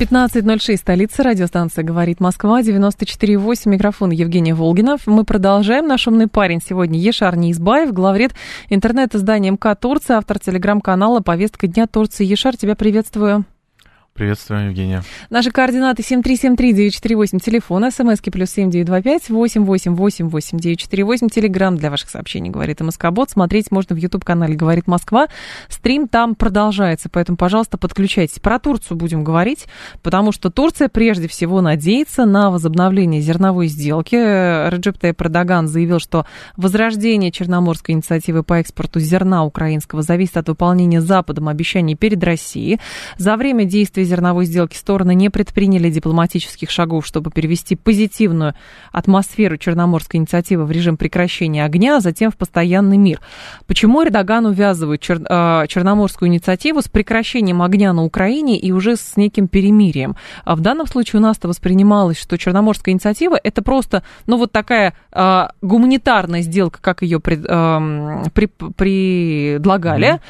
15.06, столица, радиостанция «Говорит Москва», 94.8, микрофон Евгения Волгинов. Мы продолжаем. Наш умный парень сегодня Ешар Неизбаев, главред интернет-издания МК Турция, автор телеграм-канала «Повестка дня Турции». Ешар, тебя приветствую. Приветствую, Евгения. Наши координаты 7373948, телефон, смски плюс 7925 8888948, телеграмм для ваших сообщений, говорит МСК-бот. Смотреть можно в YouTube-канале «Говорит Москва». Стрим там продолжается, поэтому, пожалуйста, подключайтесь. Про Турцию будем говорить, потому что Турция прежде всего надеется на возобновление зерновой сделки. Реджеп Тайп заявил, что возрождение Черноморской инициативы по экспорту зерна украинского зависит от выполнения Западом обещаний перед Россией. За время действия зерновой сделки стороны не предприняли дипломатических шагов, чтобы перевести позитивную атмосферу Черноморской инициативы в режим прекращения огня, а затем в постоянный мир. Почему Эрдоган увязывает чер, э, Черноморскую инициативу с прекращением огня на Украине и уже с неким перемирием? А в данном случае у нас-то воспринималось, что Черноморская инициатива это просто, ну, вот такая э, гуманитарная сделка, как ее пред, э, при, предлагали, mm-hmm.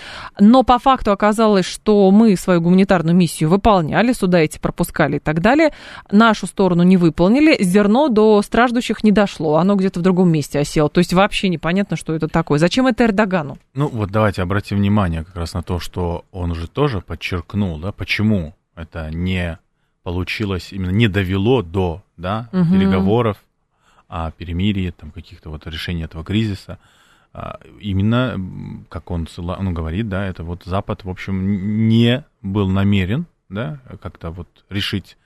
но по факту оказалось, что мы свою гуманитарную миссию выполняли, сюда эти пропускали и так далее. Нашу сторону не выполнили, зерно до страждущих не дошло, оно где-то в другом месте осело. То есть вообще непонятно, что это такое. Зачем это Эрдогану? Ну вот давайте обратим внимание как раз на то, что он уже тоже подчеркнул, да, почему это не получилось, именно не довело до да, угу. переговоров о перемирии, там, каких-то вот решений этого кризиса. А, именно, как он, он говорит, да, это вот Запад, в общем, не был намерен да, как-то вот решить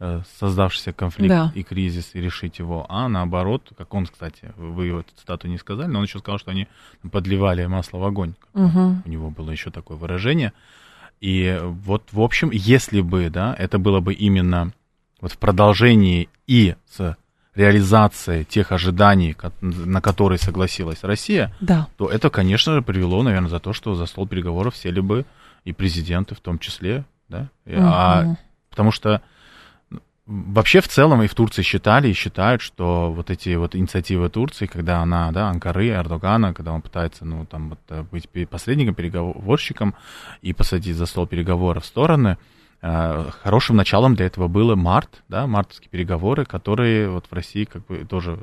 э, создавшийся конфликт да. и кризис и решить его, а наоборот, как он, кстати, вы эту цитату не сказали, но он еще сказал, что они подливали масло в огонь. Угу. У него было еще такое выражение. И вот, в общем, если бы, да, это было бы именно вот в продолжении и с реализацией тех ожиданий, на которые согласилась Россия, да. то это, конечно же, привело, наверное, за то, что за стол переговоров сели бы и президенты в том числе, да? Угу. А, потому что вообще в целом и в Турции считали и считают, что вот эти вот инициативы Турции, когда она, да, Анкары, Эрдогана, когда он пытается, ну, там, вот, э, быть посредником, переговорщиком и посадить за стол переговоров стороны, э, хорошим началом для этого было март, да, мартовские переговоры, которые вот в России как бы тоже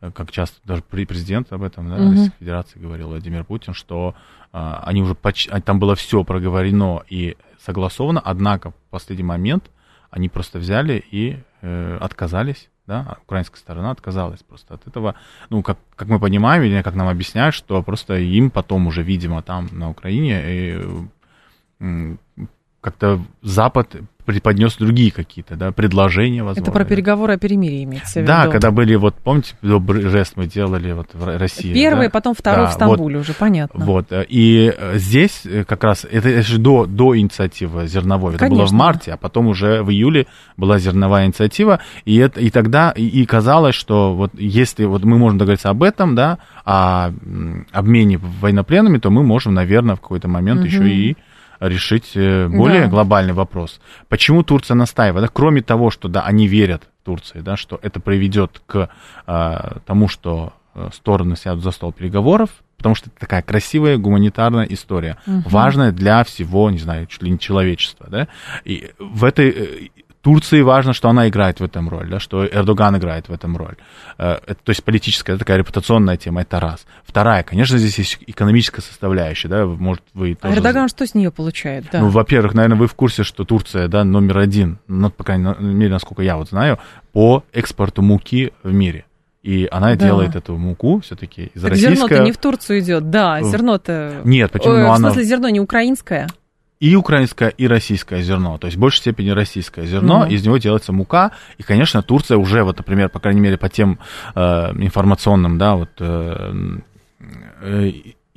э, как часто даже президент об этом, да, угу. Российской Федерации говорил Владимир Путин, что а, они уже почти, там было все проговорено и согласовано, однако в последний момент они просто взяли и э, отказались, да, украинская сторона отказалась просто от этого. Ну, как, как мы понимаем, или как нам объясняют, что просто им потом уже, видимо, там на Украине и, как-то Запад преподнес другие какие-то, да, предложения, возможно. Это про переговоры о перемирии имеется в виду. Да, когда были, вот, помните, добрый жест мы делали вот в России. Первый, да? потом второй да, в Стамбуле вот, уже, понятно. Вот, и э, здесь э, как раз, это, это же до, до инициативы зерновой, это Конечно. было в марте, а потом уже в июле была зерновая инициатива, и, это, и тогда, и, и казалось, что вот если вот мы можем договориться об этом, да, о обмене военнопленными, то мы можем, наверное, в какой-то момент угу. еще и решить э, более да. глобальный вопрос. Почему Турция настаивает? Да, кроме того, что да, они верят Турции, да, что это приведет к а, тому, что э, стороны сядут за стол переговоров, потому что это такая красивая гуманитарная история, угу. важная для всего, не знаю, чуть ли не человечества, да. И в этой Турции важно, что она играет в этом роль, да, что Эрдоган играет в этом роль. Э, это, то есть политическая, это такая репутационная тема, это раз. Вторая, конечно, здесь есть экономическая составляющая, да, может, вы тоже... А Эрдоган что с нее получает, да? Ну, во-первых, наверное, вы в курсе, что Турция, да, номер один, ну, по крайней мере, насколько я вот знаю, по экспорту муки в мире. И она да. делает эту муку все-таки из так российской... зерно-то не в Турцию идет, да, зерно-то... Нет, почему? Ой, в смысле, она... зерно не украинское? И украинское, и российское зерно, то есть в большей степени российское зерно, mm из него делается мука, и, конечно, Турция уже, вот, например, по крайней мере, по тем э, информационным, да, вот, э, э,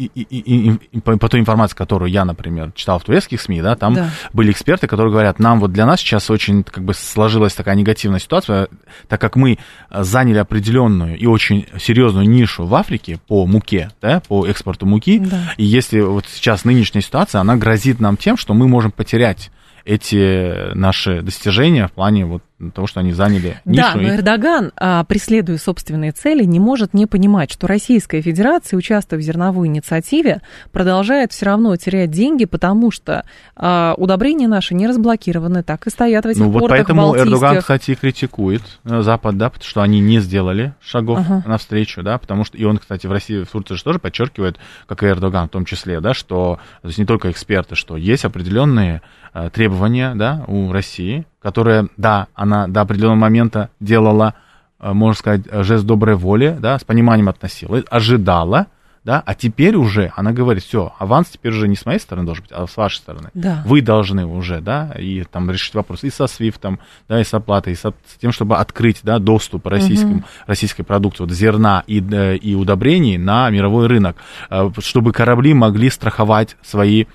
и, и, и, и по, по той информации, которую я, например, читал в турецких СМИ, да, там Да. были эксперты, которые говорят, нам вот для нас сейчас очень как бы сложилась такая негативная ситуация, так как мы заняли определенную и очень серьезную нишу в Африке по муке, да, по экспорту муки, Да. и если вот сейчас нынешняя ситуация, она грозит нам тем, что мы можем потерять эти наши достижения в плане вот того, что они заняли нишу. Да, но и- Эрдоган, а, преследуя собственные цели, не может не понимать, что Российская Федерация, участвуя в зерновой инициативе, продолжает все равно терять деньги, потому что а, удобрения наши не разблокированы, так и стоят в этих Ну вот портах поэтому Эрдоган, балтийских. кстати, и критикует э, Запад, да, потому что они не сделали шагов Ага. навстречу, да, потому что, и он, кстати, в России, в Турции же тоже подчеркивает, как и Эрдоган в том числе, да, что, то есть не только эксперты, что есть определенные э, требования, да, у России, которые, да, она до определенного момента делала, э, можно сказать, жест доброй воли, да, с пониманием относилась, ожидала, да, а теперь уже она говорит, все, аванс теперь уже не с моей стороны должен быть, а с вашей стороны. Да. Вы должны уже, да, и там решить вопрос и со Свифтом, да, и с оплатой, и со- с тем, чтобы открыть, да, доступ российским, российской продукции, вот зерна и, э, и удобрений на мировой рынок, э, чтобы корабли могли страховать свои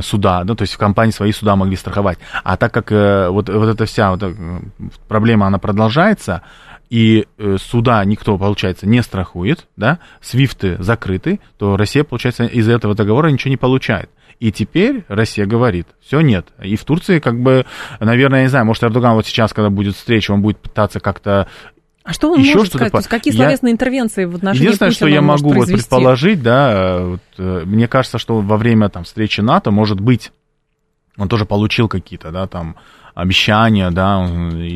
суда, да, то есть в компании свои суда могли страховать. А так как э, вот, вот эта вся вот, э, проблема, она продолжается, и э, суда никто, получается, не страхует, да, свифты закрыты, то Россия, получается, из этого договора ничего не получает. И теперь Россия говорит, все нет. И в Турции, как бы, наверное, я не знаю, может, Эрдоган вот сейчас, когда будет встреча, он будет пытаться как-то А что он Еще может что-то сказать? по- То есть какие Я- словесные интервенции в отношении Единственное, что Путина я он может могу вот предположить, да, вот, э, мне кажется, что во время там, встречи НАТО, может быть, он тоже получил какие-то, да, там, обещания, да,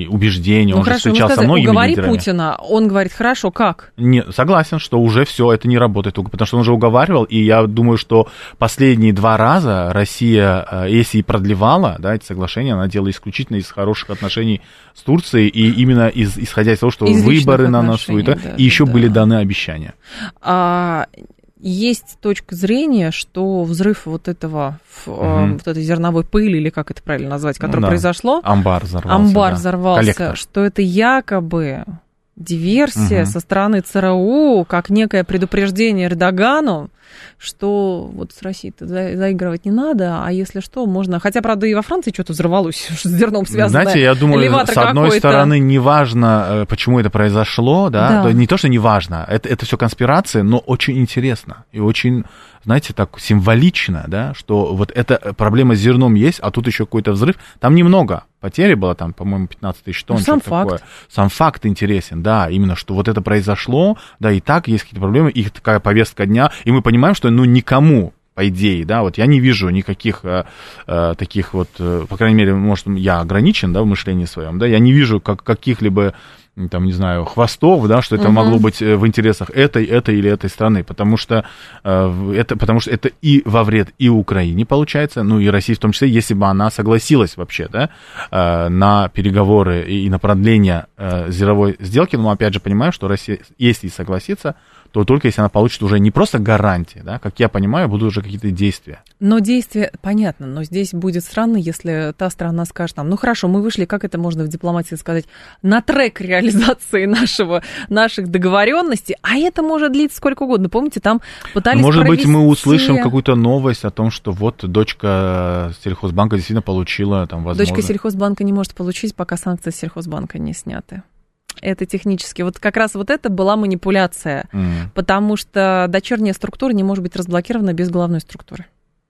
убеждения, Ну он же хорошо, вы встречался со сказали, многими уговори лидерами. Путина. Он говорит, хорошо, как? Не, согласен, что уже все это не работает, потому что он уже уговаривал, и я думаю, что последние два раза Россия, э, если и продлевала, да, эти соглашения, она делала исключительно из хороших отношений с Турцией, и именно из, исходя из того, что Из выборы на носу, и, да, и еще да. были даны обещания. А, есть точка зрения, что взрыв вот этого, э, Мгм. вот этой зерновой пыли, или как это правильно назвать, которое да. произошло, Амбар взорвался. амбар да. взорвался, Коллектор. что это якобы диверсия Мгм. со стороны ЦРУ, как некое предупреждение Эрдогану, что вот с Россией-то за- заигрывать не надо, а если что, можно... Хотя, правда, и во Франции что-то взорвалось с зерном связанное. Знаете, я думаю, Элеватор с одной стороны, неважно, э, почему это произошло, да, Да. не то, что неважно, это, это все конспирация, но очень интересно и очень, знаете, так символично, да, что вот эта проблема с зерном есть, а тут еще какой-то взрыв, там немного, потери было там, по-моему, 15 тысяч тонн, Ну, сам что-то такое. факт. Сам факт интересен, да, именно, что вот это произошло, да, и так есть какие-то проблемы, их такая повестка дня, и мы понимаем, что, ну, никому по идее, да, вот я не вижу никаких э, э, таких вот, э, по крайней мере, может, я ограничен, да, в мышлении своем, да, я не вижу как, каких-либо, там, не знаю, хвостов, да, что это Мгм. могло быть э, в интересах этой, этой или этой страны, потому что, э, это, потому что это и во вред и Украине получается, ну, и России в том числе, если бы она согласилась вообще, да, э, на переговоры и, и на продление э, зеровой сделки, но опять же понимаем, что Россия, если и согласится, то только если она получит уже не просто гарантии, да, как я понимаю, будут уже какие-то действия. Но действие, понятно, но здесь будет странно, если та страна скажет нам, ну хорошо, мы вышли, как это можно в дипломатии сказать, на трек реализации нашего, наших договоренностей, а это может длиться сколько угодно. Помните, там пытались Может быть, мы провести- услышим какую-то новость о том, что вот дочка сельхозбанка действительно получила там возможность. Дочка сельхозбанка не может получить, пока санкции сельхозбанка не сняты. Это технически. Вот как раз вот это была манипуляция, М. потому что дочерняя структура не может быть разблокирована без главной структуры.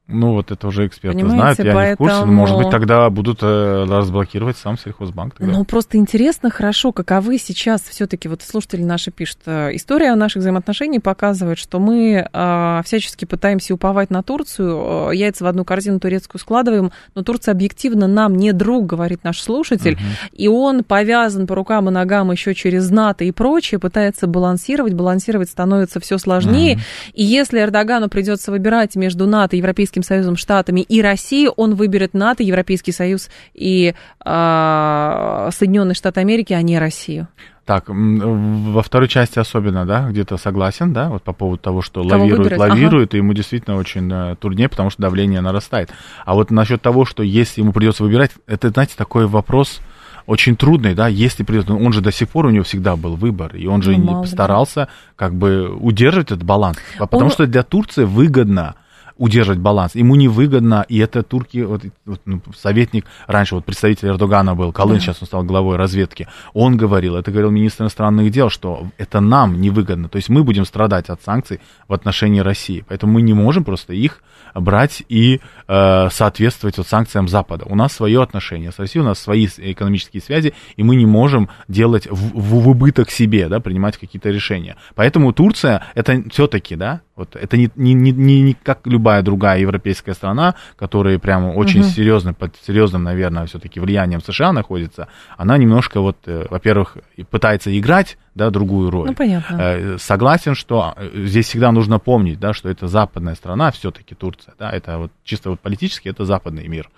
Ну, вот это уже эксперты Понимаете, знают, я не в курсе. но, Может быть, поэтому- тогда будут э, разблокировать сам сельхозбанк. Тогда. Ну, просто интересно, хорошо, каковы сейчас все-таки, вот слушатели наши пишут, э, история наших взаимоотношений показывает, что мы э, всячески пытаемся уповать на Турцию, э, яйца в одну корзину турецкую складываем, но Турция объективно нам не друг, говорит наш слушатель, Мгм. и он повязан по рукам и ногам еще через НАТО и прочее, пытается балансировать, балансировать становится все сложнее, Мгм. и если Эрдогану придется выбирать между НАТО, Европейским Союзом, Штатами и Россией, он выберет НАТО, Европейский Союз и а, Соединенные Штаты Америки, а не Россию. Так, во второй части особенно, да, где-то согласен, да, вот по поводу того, что Кого лавирует, выбирать? лавирует, и ему действительно очень э, труднее, потому что давление нарастает. А вот насчет того, что если ему придется выбирать, это, знаете, такой вопрос очень трудный, да, если при он же до сих пор у него всегда был выбор, и он же ну, старался да. как бы удерживать этот баланс, потому он... что для Турции выгодно удерживать баланс. Ему невыгодно, и это турки, вот, вот, ну, советник, раньше вот представитель Эрдогана был, Колын, да. сейчас он стал главой разведки, он говорил, это говорил министр иностранных дел, что это нам невыгодно, то есть мы будем страдать от санкций в отношении России, поэтому мы не можем просто их брать и э, соответствовать вот санкциям Запада. У нас свое отношение с Россией, у нас свои экономические связи, и мы не можем делать в, в, в убыток себе, да, принимать какие-то решения. Поэтому Турция это все-таки, да, вот это не, не, не, не как любая другая европейская страна, которая прямо очень угу. серьезно, под серьезным, наверное, все-таки влиянием США находится, она немножко вот, э, во-первых, пытается играть да, другую роль. Ну, понятно. Э, согласен, что э, здесь всегда нужно помнить, да, что это западная страна, все-таки Турция, да, это вот чисто вот политически это западный мир.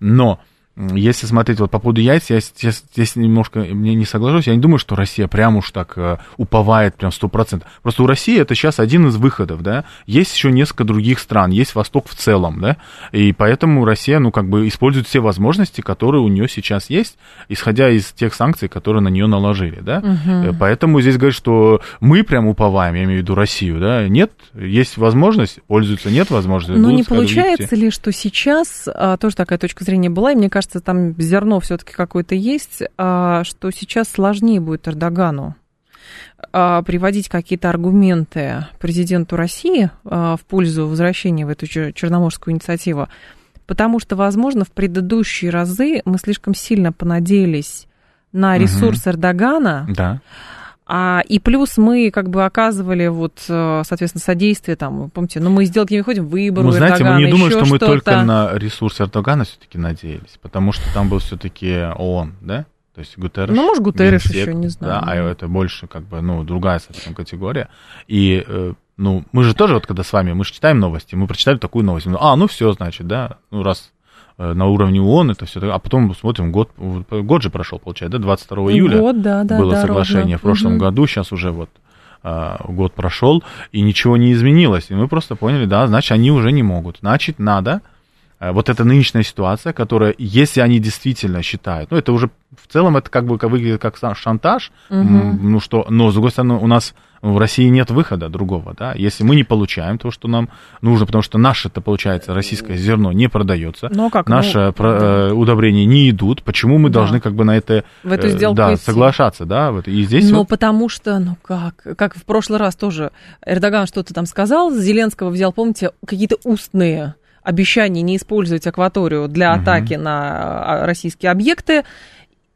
Но если смотреть вот по поводу яиц, я здесь, здесь немножко мне не соглашусь. Я не думаю, что Россия прям уж так э, уповает прям сто процентов. Просто у России это сейчас один из выходов, да. Есть еще несколько других стран, есть Восток в целом, да. И поэтому Россия, ну, как бы использует все возможности, которые у нее сейчас есть, исходя из тех санкций, которые на нее наложили, да. Угу. Поэтому здесь говорят, что мы прям уповаем, я имею в виду Россию, да. Нет, есть возможность, пользуются, нет возможности. Но не получается ли, что сейчас, а, тоже такая точка зрения была, и мне кажется, кажется, там зерно все-таки какое-то есть, а, что сейчас сложнее будет Эрдогану а, приводить какие-то аргументы президенту России а, в пользу возвращения в эту черноморскую инициативу, потому что, возможно, в предыдущие разы мы слишком сильно понадеялись на ресурс угу. Эрдогана. Да. А, и плюс мы как бы оказывали вот, э, соответственно, содействие там, помните, ну мы сделки не выходим, выбор Ну, знаете, Эрдогана, мы не думаем, что мы только на ресурс Эрдогана все-таки надеялись, потому что там был все-таки ООН, да? То есть Гутерреш. Ну, может, Гутерреш еще, не знаю. Да, а это больше как бы, ну, другая совсем категория. И, э, ну, мы же тоже вот когда с вами, мы же читаем новости, мы прочитали такую новость, а, ну все, значит, да, ну раз на уровне ООН, это все, а потом смотрим, год, год же прошел, получается, да, 22 июля год, да, да, было да, соглашение ровно. в прошлом угу. году, сейчас уже вот а, год прошел, и ничего не изменилось, и мы просто поняли, да, значит, они уже не могут, значит, надо Э, вот эта нынешняя ситуация, которая, если они действительно считают, ну, это уже в целом это как бы выглядит как шантаж, угу. ну что, но с другой стороны у нас в России нет выхода другого, да, если мы не получаем то, что нам нужно, потому что наше, это получается, российское зерно не продается, ну, а как? наше ну, про, да. удобрения не идут, почему мы да. должны как бы на это в эту э, сделку да, соглашаться, да, вот, и здесь Ну, вот... потому что, ну как, как в прошлый раз тоже Эрдоган что-то там сказал, Зеленского взял, помните, какие-то устные обещание не использовать акваторию для атаки угу. на а, российские объекты.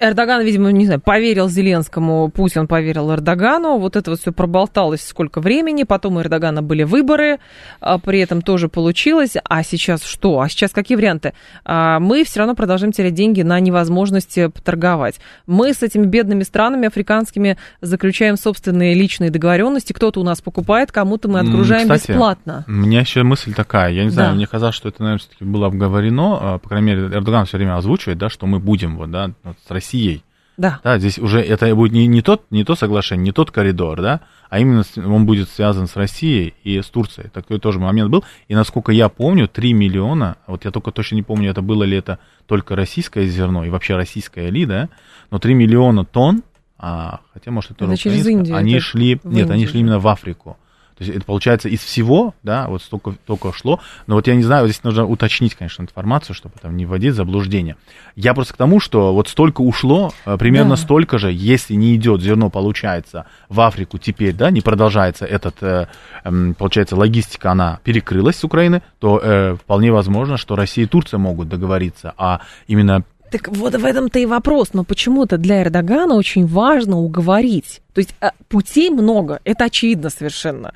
Эрдоган, видимо, не знаю, поверил Зеленскому, Путин поверил Эрдогану, вот это вот все проболталось сколько времени, потом у Эрдогана были выборы, а, при этом тоже получилось, а сейчас что? А сейчас какие варианты? А, мы все равно продолжаем терять деньги на невозможности поторговать. Мы с этими бедными странами африканскими заключаем собственные личные договоренности, кто-то у нас покупает, кому-то мы отгружаем Кстати, бесплатно. У меня еще мысль такая, я не знаю, да. мне казалось, что это, наверное, все-таки было обговорено, а, по крайней мере, Эрдоган все время озвучивает, да, что мы будем вот, да, с Россией Россией. Да. Да, здесь уже это будет не, не, тот, не то соглашение, не тот коридор, да, а именно он будет связан с Россией и с Турцией. Такой тоже момент был. И насколько я помню, 3 миллиона, вот я только точно не помню, это было ли это только российское зерно и вообще российское ли, да, но 3 миллиона тонн, а, хотя, может, это, это через Индию, они это шли, нет, Индию. они шли именно в Африку. То есть это получается из всего, да, вот столько, столько шло. Но вот я не знаю, здесь нужно уточнить, конечно, информацию, чтобы там не вводить заблуждение. Я просто к тому, что вот столько ушло, э, примерно да. столько же, если не идет зерно, получается, в Африку теперь, да, не продолжается этот, э, э, получается, логистика, она перекрылась с Украины, то э, вполне возможно, что Россия и Турция могут договориться, а именно так вот в этом-то и вопрос. Но почему-то для Эрдогана очень важно уговорить. То есть а, путей много, это очевидно совершенно.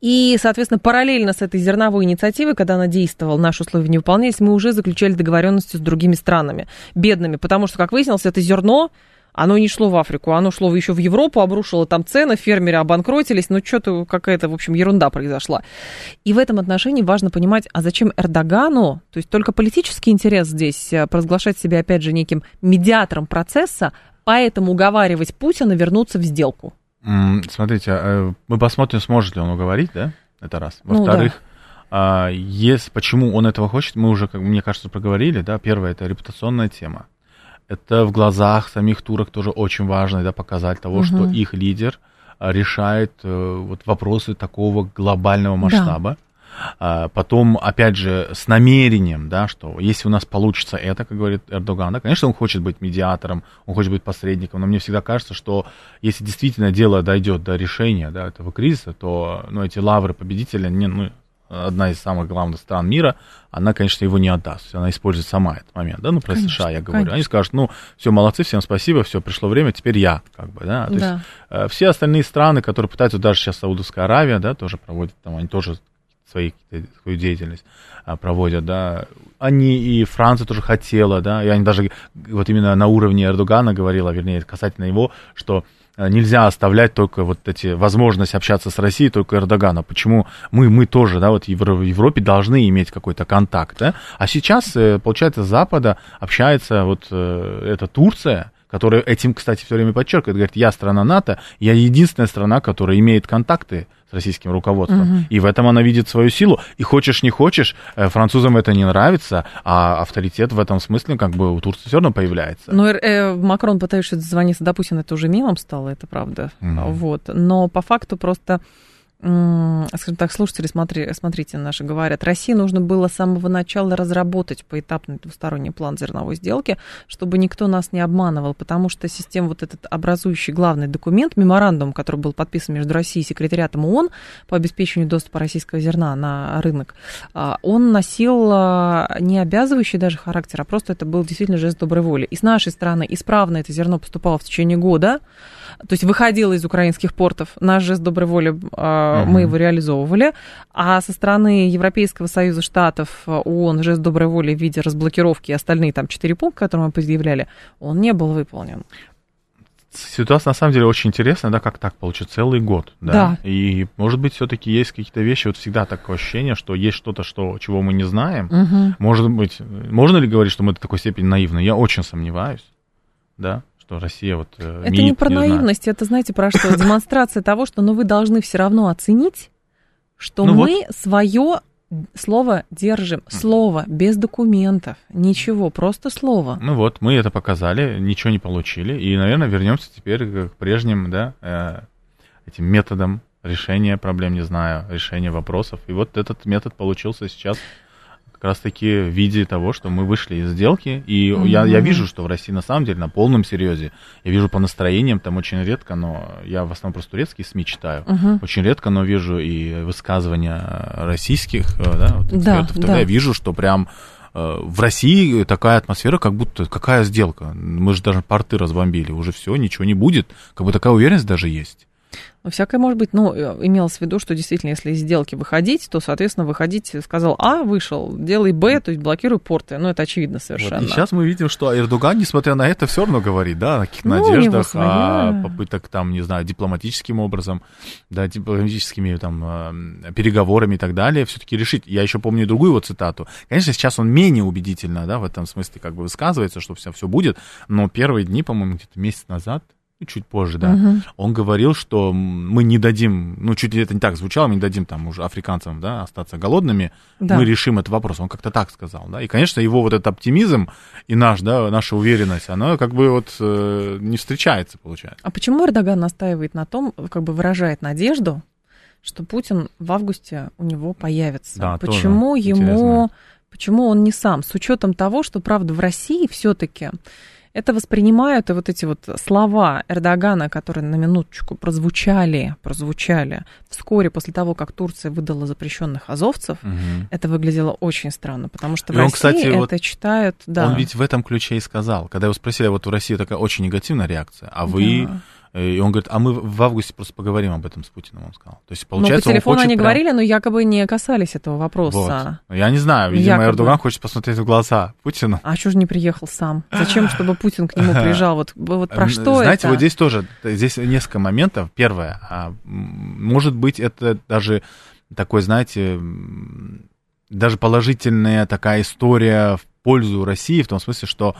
И, соответственно, параллельно с этой зерновой инициативой, когда она действовала, наши условия не выполнялись, мы уже заключали договоренности с другими странами, бедными. Потому что, как выяснилось, это зерно оно не шло в Африку, оно шло еще в Европу, обрушило там цены, фермеры обанкротились, ну что-то какая-то, в общем, ерунда произошла. И в этом отношении важно понимать, а зачем Эрдогану, то есть только политический интерес здесь, э, провозглашать себя, опять же, неким медиатором процесса, поэтому уговаривать Путина вернуться в сделку. Смотрите, э, мы посмотрим, сможет ли он уговорить, да? Это раз. Во-вторых, ну, да. есть, почему он этого хочет, мы уже, как мне кажется, проговорили, да. Первое, это репутационная тема. Это в глазах самих турок тоже очень важно, да, показать того, угу. что их лидер решает э, вот вопросы такого глобального масштаба. Да. А, потом, опять же, с намерением, да, что если у нас получится это, как говорит Эрдоган, да, конечно, он хочет быть медиатором, он хочет быть посредником, но мне всегда кажется, что если действительно дело дойдет до решения да, этого кризиса, то ну, эти лавры победителя не, ну, одна из самых главных стран мира, она, конечно, его не отдаст. Она использует сама этот момент, да, ну, про конечно, США я говорю. Конечно. Они скажут, ну, все, молодцы, всем спасибо, все, пришло время, теперь я, как бы, да. То да. есть э, все остальные страны, которые пытаются, даже сейчас Саудовская Аравия, да, тоже проводят, там, они тоже свои, свою деятельность а, проводят, да, они и Франция тоже хотела, да, и они даже вот именно на уровне Эрдогана говорила, вернее, касательно его, что нельзя оставлять только вот эти возможность общаться с Россией только Эрдогана. Почему мы, мы тоже, да, вот в Европе должны иметь какой-то контакт, да? А сейчас, э, получается, с Запада общается вот э, эта Турция, которая этим, кстати, все время подчеркивает, говорит, я страна НАТО, я единственная страна, которая имеет контакты с российским руководством. Угу. И в этом она видит свою силу. И хочешь, не хочешь, э, французам это не нравится, а авторитет в этом смысле как бы у Турции все равно появляется. Ну, э, Макрон пытается дозвониться до Путина, это уже милом стало, это правда. Угу. Вот. Но по факту просто скажем так, слушатели, смотри, смотрите, наши говорят, России нужно было с самого начала разработать поэтапный двусторонний план зерновой сделки, чтобы никто нас не обманывал, потому что система, вот этот образующий главный документ, меморандум, который был подписан между Россией и секретариатом ООН по обеспечению доступа российского зерна на рынок, а, он носил а, не обязывающий даже характер, а просто это был действительно жест доброй воли. И с нашей стороны исправно это зерно поступало в течение года, то есть выходило из украинских портов, наш жест доброй воли а, угу. мы его реализовывали. А со стороны Европейского Союза Штатов ООН жест доброй воли в виде разблокировки и остальные там четыре пункта, которые мы предъявляли, он не был выполнен ситуация на самом деле очень интересная, да, как так получится целый год, да. да. И может быть все-таки есть какие-то вещи, вот всегда такое ощущение, что есть что-то, что чего мы не знаем. Угу. Может быть, можно ли говорить, что мы до такой степени наивны? Я очень сомневаюсь, да что Россия вот э, Это не про не наивность, знаю. это, знаете, про что? Демонстрация того, что ну, вы должны все равно оценить, что ну мы вот. свое слово держим. Слово, без документов, ничего, просто слово. Ну вот, мы это показали, ничего не получили, и, наверное, вернемся теперь к прежним, да, э, этим методам решения проблем, не знаю, решения вопросов. И вот этот метод получился сейчас как раз-таки в виде того, что мы вышли из сделки, и mm-hmm. я, я вижу, что в России на самом деле на полном серьезе, я вижу по настроениям, там очень редко, но я в основном просто турецкие СМИ читаю, mm-hmm. очень редко, но вижу и высказывания российских, э, да, вот да, тогда да. я вижу, что прям э, в России такая атмосфера, как будто какая сделка. Мы же даже порты разбомбили, уже все, ничего не будет. Как бы такая уверенность даже есть. Всякое может быть, э, имелось в виду, что действительно, если из сделки выходить, то, соответственно, выходить, сказал А, вышел, делай Б, то есть блокируй порты. Ну, это очевидно совершенно. Вот. И сейчас мы видим, что Эрдоган, несмотря на это, все равно говорит, да, о каких-то ну, надеждах, о попыток, там, не знаю, дипломатическим образом, да, дипломатическими там э, переговорами и так далее, все-таки решить. Я еще помню другую его цитату. Конечно, сейчас он менее убедительно, да, в этом смысле как бы высказывается, что все, все будет, но первые дни, по-моему, где-то месяц назад, чуть позже, да, угу. он говорил, что мы не дадим, ну, чуть ли это не так звучало, мы не дадим там уже африканцам, да, остаться голодными, да. мы решим этот вопрос. Он как-то так сказал, да. И, конечно, его вот этот оптимизм и наш, да, наша уверенность, она как бы вот э, не встречается, получается. А почему Эрдоган настаивает на том, как бы выражает надежду, что Путин в августе у него появится? Да, почему ему, интересно. почему он не сам? С учетом того, что, правда, в России все-таки это воспринимают и вот эти вот слова Эрдогана, которые на минуточку прозвучали, прозвучали вскоре после того, как Турция выдала запрещенных азовцев, угу. это выглядело очень странно, потому что и в он, России кстати, это вот читают... Да. Он ведь в этом ключе и сказал, когда его спросили, а вот в России такая очень негативная реакция, а вы... Да и он говорит, а мы в августе просто поговорим об этом с Путиным, он сказал. То есть, получается, ну, по телефону они прям... говорили, но якобы не касались этого вопроса. Вот. Я не знаю, видимо, якобы. Эрдоган хочет посмотреть в глаза Путину. А что же не приехал сам? Зачем, чтобы Путин к нему приезжал? Вот, вот про что Знаете, это? вот здесь тоже, здесь несколько моментов. Первое, а, может быть, это даже такой, знаете, даже положительная такая история в пользу России, в том смысле, что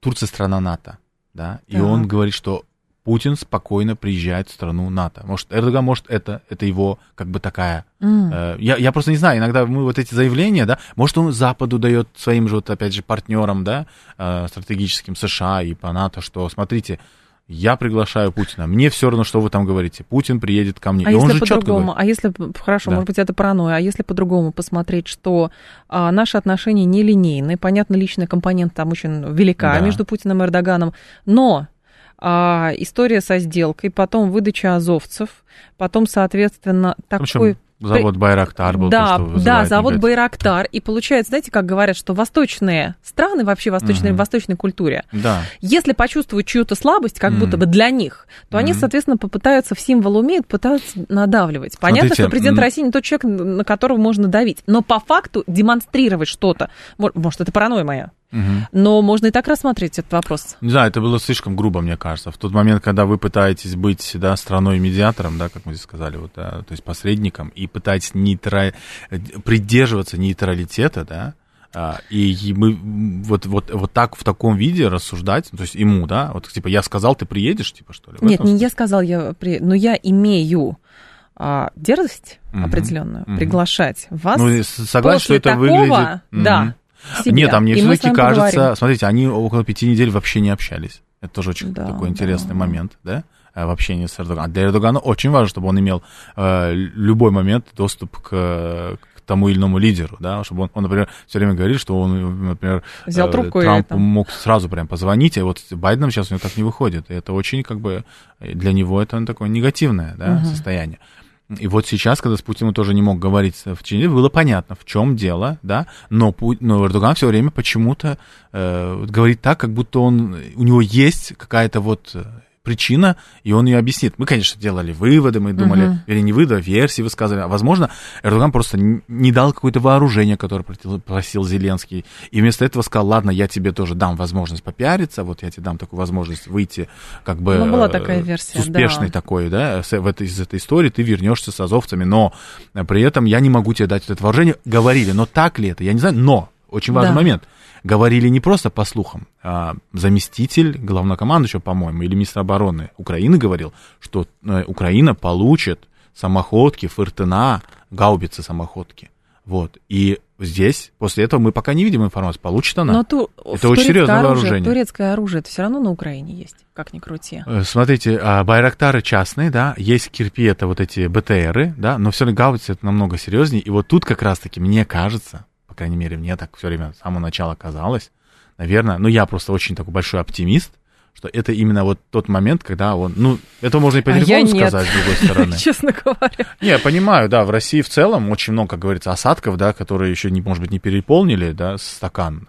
Турция страна НАТО, да, и да. он говорит, что Путин спокойно приезжает в страну НАТО. Может, Эрдоган, может, это, это его как бы такая... Mm. Э, я, я просто не знаю, иногда мы вот эти заявления, да, может, он Западу дает своим же, вот, опять же, партнерам, да, э, стратегическим США и по НАТО, что, смотрите, я приглашаю Путина. Мне все равно, что вы там говорите. Путин приедет ко мне. А и если по-другому? А если, хорошо, да. может быть, это паранойя. А если по-другому посмотреть, что а, наши отношения нелинейны, понятно, личная компонента там очень велика да. между Путиным и Эрдоганом, но а, история со сделкой, потом выдача азовцев, потом, соответственно, такой... Причем Завод Байрактар был. Да, то, да, завод негатив. Байрактар. И получается, знаете, как говорят, что восточные страны, вообще восточные, угу. восточной культуре, да. если почувствуют чью-то слабость, как угу. будто бы для них, то угу. они, соответственно, попытаются в символ умеют, пытаются надавливать. Понятно, Смотрите, что президент России не тот человек, на которого можно давить. Но по факту демонстрировать что-то, может, это паранойя моя, Угу. Но можно и так рассмотреть этот вопрос. Не знаю, это было слишком грубо, мне кажется. В тот момент, когда вы пытаетесь быть да, страной-медиатором, да, как мы здесь сказали, вот, да, то есть посредником, и пытаетесь нейтра... придерживаться нейтралитета, да, а, и мы вот, вот, вот так в таком виде рассуждать, то есть ему, да, вот типа я сказал, ты приедешь, типа что ли? Нет, не я сказал, я при... но я имею а, дерзость угу, определенную угу. приглашать вас. Ну, согласен, что это такого, выглядит. Да. Угу себя. Нет, там мне все-таки кажется, поговорим. смотрите, они около пяти недель вообще не общались. Это тоже очень да, такой интересный да. момент, да, э, в общении с Эрдоганом. А для Эрдогана очень важно, чтобы он имел э, любой момент доступ к, к тому или иному лидеру, да, чтобы он, он например, все время говорит, что он, например, Взял трубку Трампу мог сразу прям позвонить, а вот Байденом сейчас у него так не выходит. И это очень, как бы, для него это такое негативное, да, угу. состояние. И вот сейчас, когда с Путиным тоже не мог говорить в течение, было понятно, в чем дело, да, но, но Эрдоган все время почему-то э, говорит так, как будто он, у него есть какая-то вот э, причина, и он ее объяснит. Мы, конечно, делали выводы, мы думали, uh-huh. или не выводы, а версии высказывали. А возможно, Эрдоган просто не дал какое-то вооружение, которое просил Зеленский, и вместо этого сказал, ладно, я тебе тоже дам возможность попиариться, вот я тебе дам такую возможность выйти как бы... Ну, была такая версия, Успешный да. такой, да, в этой, из этой истории ты вернешься с азовцами, но при этом я не могу тебе дать это вооружение. Говорили, но так ли это? Я не знаю, но очень важный да. момент говорили не просто по слухам, а заместитель главнокомандующего, по-моему, или министр обороны Украины говорил, что э, Украина получит самоходки, ФРТНА, гаубицы самоходки. Вот. И здесь, после этого мы пока не видим информацию, получит она. Но ту, это очень серьезное оружие, вооружение. Турецкое оружие, это все равно на Украине есть, как ни крути. Э, смотрите, а, байрактары частные, да, есть кирпи, это вот эти БТРы, да, но все равно гаубицы это намного серьезнее. И вот тут как раз-таки, мне кажется, крайней мере, мне так все время с самого начала казалось, наверное, ну, я просто очень такой большой оптимист, что это именно вот тот момент, когда он, ну, это можно и по телефону а сказать, с другой стороны. Честно говоря. Не, я понимаю, да, в России в целом очень много, как говорится, осадков, да, которые еще, не, может быть, не переполнили, да, стакан.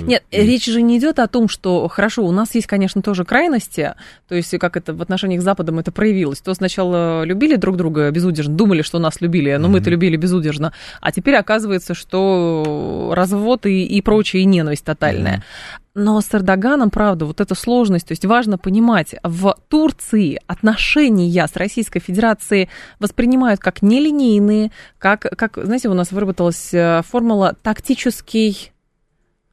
Нет, и... речь же не идет о том, что, хорошо, у нас есть, конечно, тоже крайности, то есть как это в отношениях с Западом это проявилось. То сначала любили друг друга безудержно, думали, что нас любили, но mm-hmm. мы это любили безудержно, а теперь оказывается, что развод и, и прочее, и ненависть тотальная. Mm-hmm. Но с Эрдоганом, правда, вот эта сложность, то есть важно понимать, в Турции отношения с Российской Федерацией воспринимают как нелинейные, как, как знаете, у нас выработалась э, формула тактический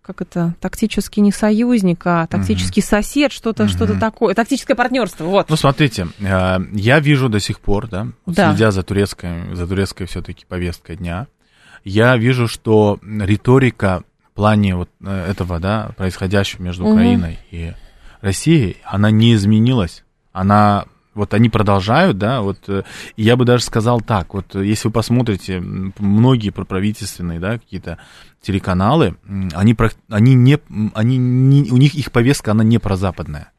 как это, тактический не союзник, а тактический угу. сосед, что-то угу. что такое, тактическое партнерство, вот. Ну, смотрите, э, я вижу до сих пор, да, вот да. следя за турецкой, за турецкой все-таки повесткой дня, я вижу, что риторика в плане вот э, этого, да, происходящего между угу. Украиной и Россией, она не изменилась, она вот они продолжают, да, вот, э, я бы даже сказал так, вот, если вы посмотрите, многие правительственные, да, какие-то телеканалы, они, они не, они не, у них их повестка, она не прозападная.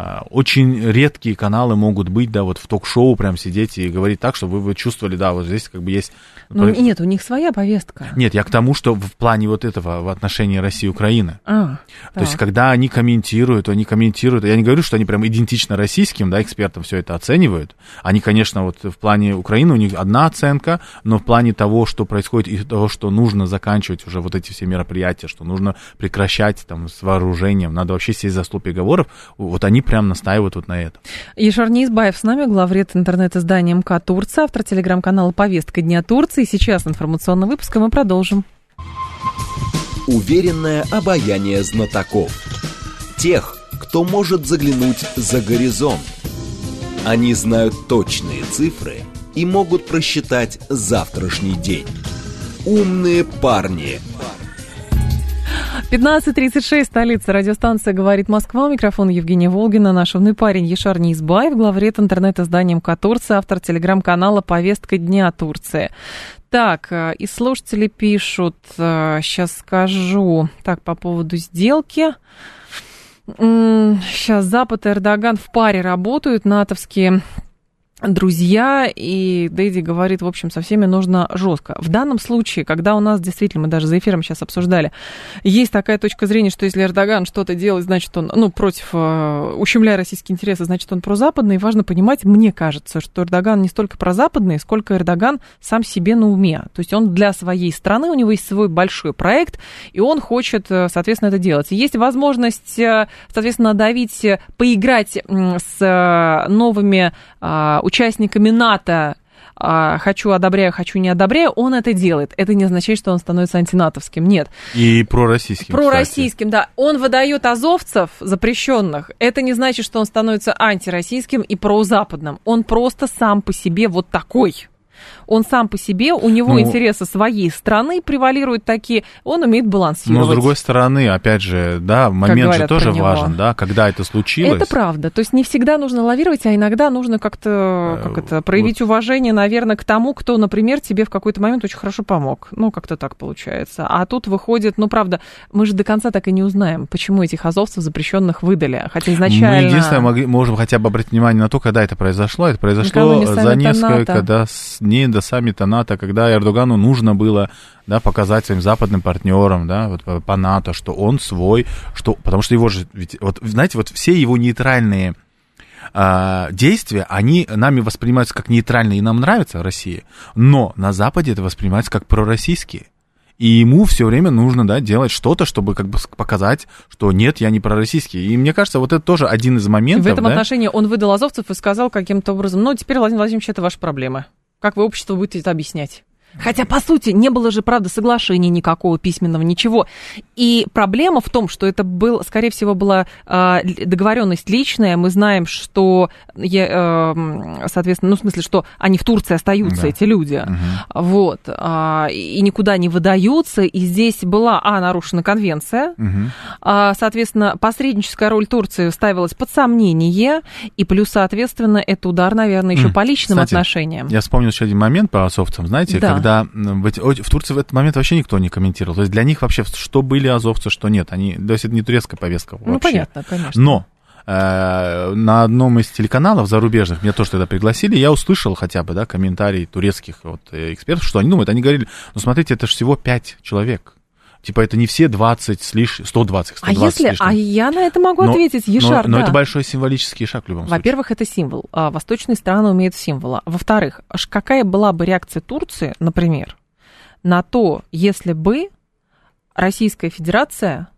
А, очень редкие каналы могут быть, да, вот в ток-шоу прям сидеть и говорить так, чтобы вы, вы чувствовали, да, вот здесь как бы есть... Ну, нет, у них своя повестка. Нет, я к тому, что в плане вот этого, в отношении России и Украины. А, То так. есть, когда они комментируют, они комментируют, я не говорю, что они прям идентично российским, да, экспертам все это оценивают. Они, конечно, вот в плане Украины у них одна оценка, но в плане того, что происходит, и того, что нужно заканчивать уже вот эти все мероприятия, что нужно прекращать там с вооружением, надо вообще сесть за стол переговоров, вот они прям настаивают вот на этом. Ешар Неизбаев с нами, главред интернет-издания МК Турция, автор телеграм-канала «Повестка Дня Турции». Сейчас информационный выпуск, и мы продолжим. Уверенное обаяние знатоков. Тех, кто может заглянуть за горизонт. Они знают точные цифры и могут просчитать завтрашний день. Умные парни. 15.36, столица, радиостанция «Говорит Москва», микрофон Евгения Волгина, наш умный парень Ешар Низбаев, главред интернет-изданием «Катурция», автор телеграм-канала «Повестка дня Турции». Так, э, и слушатели пишут, сейчас э, скажу, так, по поводу сделки. Сейчас Запад и Эрдоган в паре работают, натовские друзья, и Дэдди говорит, в общем, со всеми нужно жестко. В данном случае, когда у нас действительно, мы даже за эфиром сейчас обсуждали, есть такая точка зрения, что если Эрдоган что-то делает, значит, он, ну, против, э, ущемляя российские интересы, значит, он прозападный, и важно понимать, мне кажется, что Эрдоган не столько прозападный, сколько Эрдоган сам себе на уме. То есть он для своей страны, у него есть свой большой проект, и он хочет, э, соответственно, это делать. Есть возможность, э, соответственно, давить, поиграть с новыми участниками НАТО а, хочу одобряю, хочу не одобряю, он это делает. Это не означает, что он становится антинатовским. Нет. И пророссийским. Пророссийским, кстати. да. Он выдает азовцев запрещенных. Это не значит, что он становится антироссийским и прозападным. Он просто сам по себе вот такой он сам по себе, у него ну, интересы своей страны превалируют такие, он умеет балансировать. Но с другой стороны, опять же, да, момент же тоже важен, да, когда это случилось. Это правда, то есть не всегда нужно лавировать, а иногда нужно как-то, как это, проявить вот. уважение, наверное, к тому, кто, например, тебе в какой-то момент очень хорошо помог. Ну, как-то так получается. А тут выходит, ну, правда, мы же до конца так и не узнаем, почему этих азовцев запрещенных выдали, хотя изначально... Мы единственное могли, можем хотя бы обратить внимание на то, когда это произошло. Это произошло за несколько да, дней до саммита НАТО, когда Эрдогану нужно было да, показать своим западным партнерам, да, вот по, по НАТО, что он свой, что, потому что его же, ведь, вот, знаете, вот все его нейтральные а, действия, они нами воспринимаются как нейтральные, и нам нравятся в России, но на Западе это воспринимается как пророссийские. И ему все время нужно, да, делать что-то, чтобы как бы показать, что нет, я не пророссийский. И мне кажется, вот это тоже один из моментов. В этом да? отношении он выдал азовцев и сказал каким-то образом, ну, теперь, Владимир Владимирович, это ваша проблема. Как вы общество будете это объяснять? Хотя, по сути, не было же, правда, соглашения никакого письменного, ничего. И проблема в том, что это был, скорее всего, была э, договоренность личная. Мы знаем, что, э, соответственно, ну, в смысле, что они в Турции остаются, да. эти люди. Угу. Вот. Э, и никуда не выдаются. И здесь была, а, нарушена конвенция. Угу. Соответственно, посредническая роль Турции ставилась под сомнение. И плюс, соответственно, это удар, наверное, еще по личным Кстати, отношениям. Я вспомнил еще один момент по азовцам. Знаете, да. когда когда в, Турции в этот момент вообще никто не комментировал. То есть для них вообще что были азовцы, что нет. Они, то есть это не турецкая повестка ну, вообще. Ну, понятно, конечно. Но э, на одном из телеканалов зарубежных, меня тоже тогда пригласили, я услышал хотя бы, да, комментарий турецких вот, э, экспертов, что они думают. Они говорили, ну, смотрите, это же всего 5 человек. Типа это не все 20 с лишь 120, 120 А если, а я на это могу но, ответить, Ешар, но, да. но это большой символический шаг в любом случае. Во-первых, это символ. А, восточные страны умеют символа. Во-вторых, какая была бы реакция Турции, например, на то, если бы Российская Федерация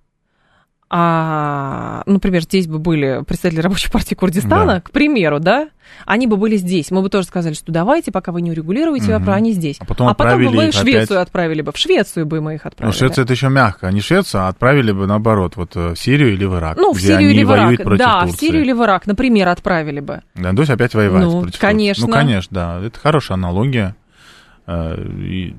а, например, здесь бы были представители рабочей партии Курдистана, да. к примеру, да, они бы были здесь. Мы бы тоже сказали, что давайте, пока вы не урегулируете угу. вопрос, они здесь. А потом, а потом бы мы в Швецию опять... отправили бы. В Швецию бы мы их отправили. Ну, Швеция это еще мягко. А не Швецию, а отправили бы наоборот, вот э, в Сирию или в Ирак. Ну, в Сирию или в Ирак. Да, Турции. в Сирию или в Ирак, например, отправили бы. Да, то есть опять воевать ну, против конечно. Турции. Ну, конечно, да. Это хорошая аналогия. Э, и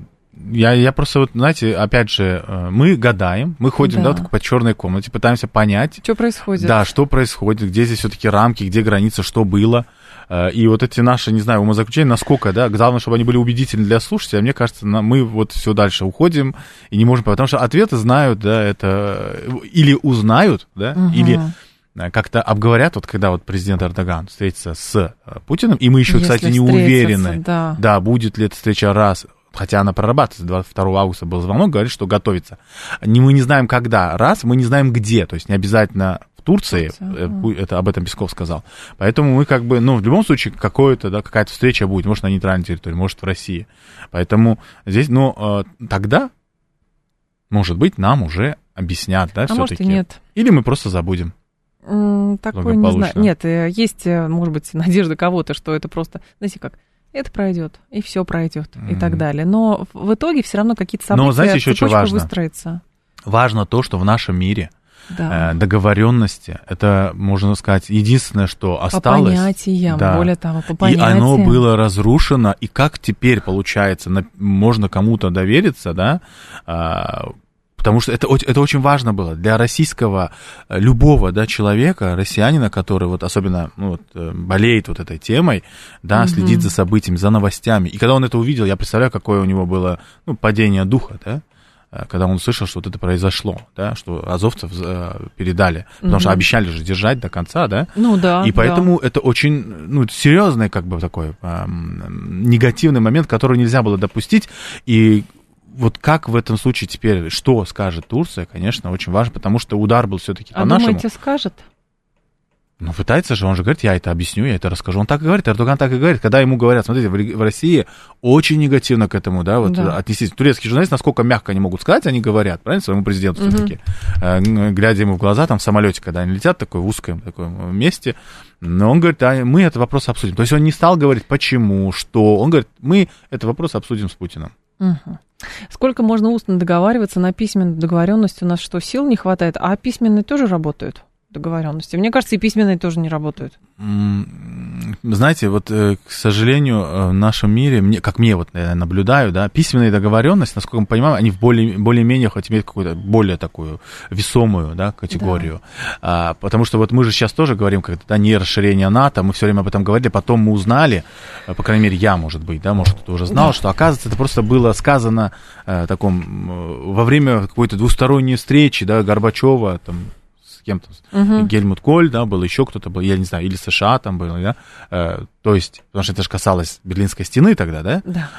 я, я просто, вот, знаете, опять же, э, мы гадаем, мы ходим, да, да по черной комнате, пытаемся понять. Что происходит. Да, что происходит, где здесь все-таки рамки, где граница, что было. Э, и вот эти наши, не знаю, умозаключения, насколько, да, главное, чтобы они были убедительны для слушателя, а мне кажется, мы вот все дальше уходим и не можем, потому что ответы знают, да, это или узнают, да, угу. или как-то обговорят, вот когда вот президент Эрдоган встретится с Путиным, и мы еще, Если кстати, не уверены, да. да, будет ли эта встреча раз, хотя она прорабатывается, 22 августа был звонок, говорит, что готовится. Не, мы не знаем, когда, раз, мы не знаем, где, то есть не обязательно в Турции, Турция, это об этом Песков сказал. Поэтому мы как бы, ну, в любом случае, какое-то, да, какая-то встреча будет, может, на нейтральной территории, может, в России. Поэтому здесь, ну, э, тогда, может быть, нам уже объяснят, да, а все-таки. Может, и нет. Или мы просто забудем. Такое не знаю. Нет, э, есть, э, может быть, надежда кого-то, что это просто, знаете как, это пройдет, и все пройдет, mm-hmm. и так далее. Но в итоге все равно какие-то события, Но, знаете, еще что важно? выстроится. Важно то, что в нашем мире да. договоренности. Это, можно сказать, единственное, что осталось. По понятиям, да. более того, по понятиям. И оно было разрушено, и как теперь, получается, можно кому-то довериться, да, а, Потому что это, это очень важно было для российского э, любого да, человека, россиянина, который вот особенно ну, вот, э, болеет вот этой темой, да, mm следит за событиями, за новостями. И когда он это увидел, я представляю, какое у него было ну, падение духа, да, э, когда он услышал, что вот это произошло, да, что азовцев передали, потому mm что обещали же держать до конца, да. Ну да. И поэтому да. это очень, ну, серьезный как бы такой эм, негативный момент, который нельзя было допустить. И вот как в этом случае теперь, что скажет Турция, конечно, очень важно, потому что удар был все-таки а по нашему. думаете, скажет? Ну, пытается же, он же говорит, я это объясню, я это расскажу. Он так и говорит, Эрдоган так и говорит. Когда ему говорят, смотрите, в России очень негативно к этому, да, вот да. отнесись. Турецкие журналисты, насколько мягко они могут сказать, они говорят, правильно, своему президенту угу. все-таки, э, глядя ему в глаза, там, в самолете, когда они летят, такой в узком таком месте, но он говорит, а мы этот вопрос обсудим. То есть он не стал говорить, почему, что. Он говорит, мы этот вопрос обсудим с Путиным. Угу. Сколько можно устно договариваться на письменной договоренности? У нас что, сил не хватает? А письменные тоже работают? Договоренности. Мне кажется, и письменные тоже не работают. Знаете, вот, э, к сожалению, э, в нашем мире, мне, как мне вот я наблюдаю, да, письменные договоренности, насколько мы понимаем, они в более, более-менее хоть имеют какую-то более такую весомую, да, категорию. Да. А, потому что вот мы же сейчас тоже говорим, как да, не расширение НАТО, мы все время об этом говорили, потом мы узнали, э, по крайней мере, я, может быть, да, может, кто-то уже знал, да. что, оказывается, это просто было сказано э, таком, во время какой-то двусторонней встречи, да, Горбачева, там, кем-то. Угу. Гельмут Коль, да, был еще кто-то был, я не знаю, или США там был, да. То есть, потому что это же касалось Берлинской стены тогда, да? Да.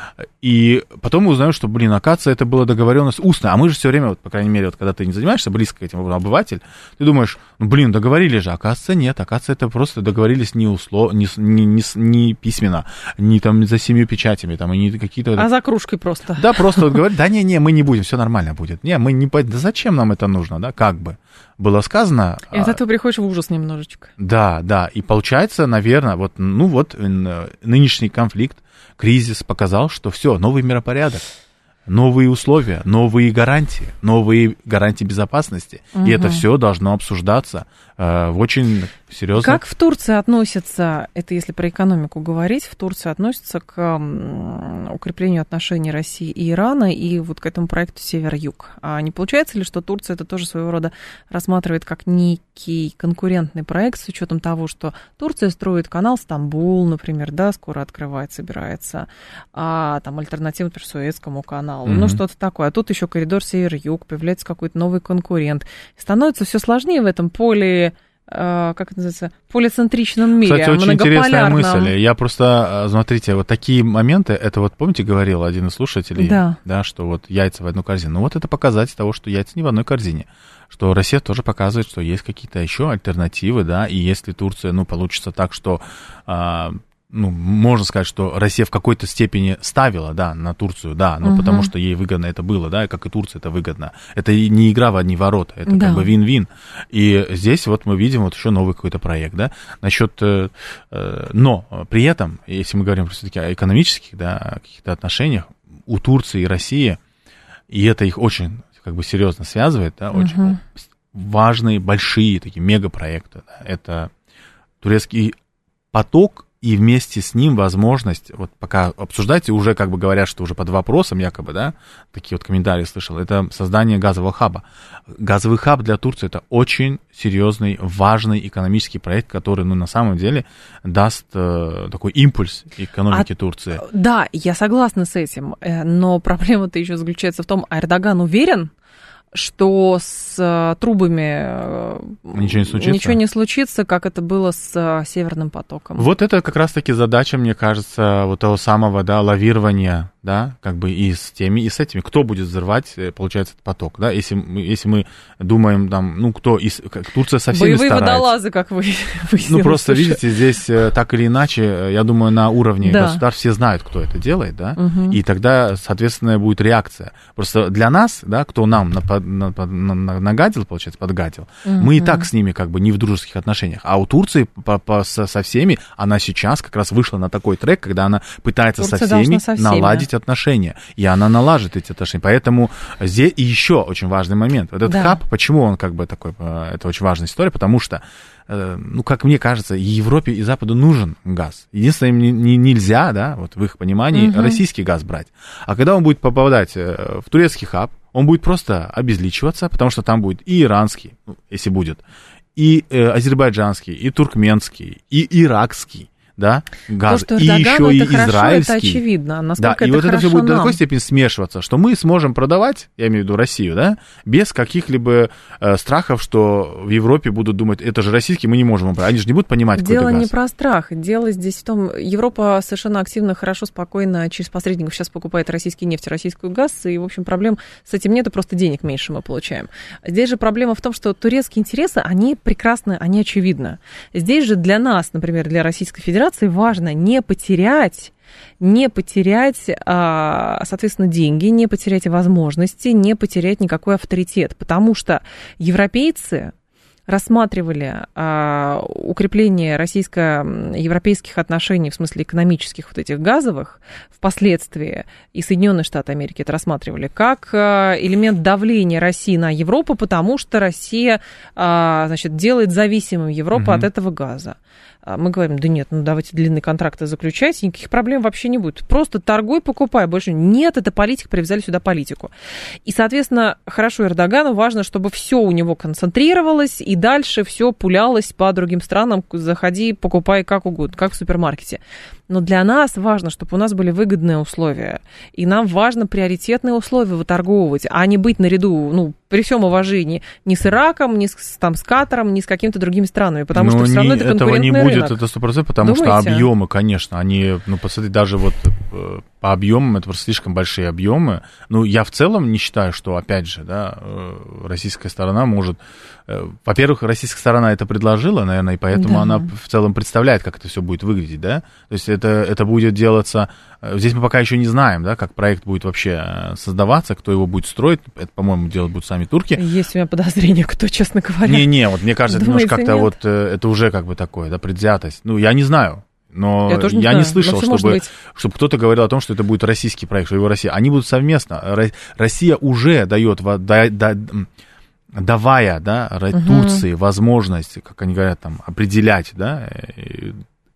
И потом мы узнаем, что, блин, оказывается, это была договоренность устная. А мы же все время, вот, по крайней мере, вот, когда ты не занимаешься близко к этим обыватель, ты думаешь, ну, блин, договорились же. Оказывается, нет. Оказывается, это просто договорились не, услов... не, не, не, не письменно, не там за семью печатями, там, и не какие-то... А за кружкой просто. Да, просто вот говорят, да не-не, мы не будем, все нормально будет. Не, мы не... Да зачем нам это нужно, да, как бы было сказано. И от этого приходишь в ужас немножечко. Да, да. И получается, наверное, вот, ну вот нынешний конфликт, кризис показал, что все, новый миропорядок новые условия, новые гарантии, новые гарантии безопасности. Угу. И это все должно обсуждаться э, очень серьезно. Как в Турции относятся, это если про экономику говорить, в Турции относятся к укреплению отношений России и Ирана и вот к этому проекту Север-Юг? А не получается ли, что Турция это тоже своего рода рассматривает как некий конкурентный проект с учетом того, что Турция строит канал Стамбул, например, да, скоро открывать собирается, а там альтернатива, например, Суэцкому каналу, mm-hmm. ну что-то такое. А тут еще коридор Север-Юг, появляется какой-то новый конкурент. Становится все сложнее в этом поле Э, как это называется, полицентричном мире, Кстати, очень интересная мысль. Я просто, э, смотрите, вот такие моменты, это вот, помните, говорил один из слушателей, да. да, что вот яйца в одну корзину. Ну вот это показатель того, что яйца не в одной корзине. Что Россия тоже показывает, что есть какие-то еще альтернативы, да, и если Турция, ну, получится так, что а, ну, можно сказать, что Россия в какой-то степени ставила, да, на Турцию, да, но угу. потому что ей выгодно это было, да, и как и Турция это выгодно. Это не игра в одни ворота, это да. как бы вин-вин. И здесь вот мы видим вот еще новый какой-то проект, да, насчет, э, э, но при этом, если мы говорим все-таки о экономических, да, каких-то отношениях, у Турции и России, и это их очень как бы серьезно связывает, да, очень угу. важные, большие такие мегапроекты, да, это турецкий поток и вместе с ним возможность, вот пока обсуждаете, уже как бы говорят, что уже под вопросом якобы, да, такие вот комментарии слышал, это создание газового хаба. Газовый хаб для Турции это очень серьезный, важный экономический проект, который, ну, на самом деле даст э, такой импульс экономике а, Турции. Да, я согласна с этим, э, но проблема-то еще заключается в том, а Эрдоган уверен, что с э, трубами э, ничего не случится, ничего не случится как это было с э, Северным потоком. Вот это как раз-таки задача, мне кажется, вот того самого, да, лавирования да, как бы и с теми, и с этими. Кто будет взрывать, э, получается, этот поток, да, если, если мы думаем, там, ну, кто, из, Турция со всеми Боевые старается. водолазы, как вы Ну, просто, слушай. видите, здесь э, так или иначе, э, я думаю, на уровне да. государств все знают, кто это делает, да, угу. и тогда, соответственно, будет реакция. Просто для нас, да, кто нам напад, напад, нагадил, получается, подгадил, угу. мы и так с ними как бы не в дружеских отношениях, а у Турции по, по, со, со всеми, она сейчас как раз вышла на такой трек, когда она пытается со всеми, со всеми наладить налаживать отношения. И она налажит эти отношения. Поэтому здесь и еще очень важный момент. Вот этот да. хаб, почему он как бы такой, э, это очень важная история, потому что э, ну, как мне кажется, Европе и Западу нужен газ. Единственное, им не, не, нельзя, да, вот в их понимании, угу. российский газ брать. А когда он будет попадать в турецкий хаб, он будет просто обезличиваться, потому что там будет и иранский, ну, если будет, и э, азербайджанский, и туркменский, и иракский да, газ, То, и еще и это израильский. Хорошо, это очевидно. Насколько да, это и вот это все будет нам. до такой степени смешиваться, что мы сможем продавать, я имею в виду Россию, да, без каких-либо э, страхов, что в Европе будут думать, это же российский, мы не можем брать. Они же не будут понимать, Дело не про страх. Дело здесь в том, Европа совершенно активно, хорошо, спокойно через посредников сейчас покупает российский нефть, российскую газ, и, в общем, проблем с этим нет, просто денег меньше мы получаем. Здесь же проблема в том, что турецкие интересы, они прекрасны, они очевидны. Здесь же для нас, например, для Российской Федерации важно не потерять не потерять, а, соответственно, деньги, не потерять возможности, не потерять никакой авторитет, потому что европейцы рассматривали а, укрепление российско-европейских отношений, в смысле экономических вот этих газовых, впоследствии, и Соединенные Штаты Америки это рассматривали, как а, элемент давления России на Европу, потому что Россия, значит, делает зависимым Европу угу. от этого газа. А мы говорим, да нет, ну давайте длинные контракты заключайте, никаких проблем вообще не будет. Просто торгуй, покупай, больше нет, это политика, привязали сюда политику. И, соответственно, хорошо Эрдогану важно, чтобы все у него концентрировалось, и дальше все пулялось по другим странам, заходи, покупай как угодно, как в супермаркете. Но для нас важно, чтобы у нас были выгодные условия. И нам важно приоритетные условия выторговывать, а не быть наряду, ну, при всем уважении, ни с Ираком, ни с, там, с Катаром, ни с какими-то другими странами, потому Но что все равно это этого не будет, рынок. это 100%, потому Думаете? что объемы, конечно, они, ну, посмотри, даже вот по объемам, это просто слишком большие объемы. Ну, я в целом не считаю, что, опять же, да, э, российская сторона может... Э, во-первых, российская сторона это предложила, наверное, и поэтому да. она в целом представляет, как это все будет выглядеть, да. То есть это, это будет делаться... Здесь мы пока еще не знаем, да, как проект будет вообще создаваться, кто его будет строить. Это, по-моему, делать будут сами турки. Есть у меня подозрение, кто, честно говоря. Не-не, вот мне кажется, Думаете, это немножко как-то вот... Это уже как бы такое, да, предвзятость. Ну, я не знаю. Но я, тоже не, я знаю. не слышал, чтобы, чтобы кто-то говорил о том, что это будет российский проект, что его Россия. Они будут совместно. Россия уже дает, да, да, давая да, угу. Турции возможность, как они говорят, там, определять да, э,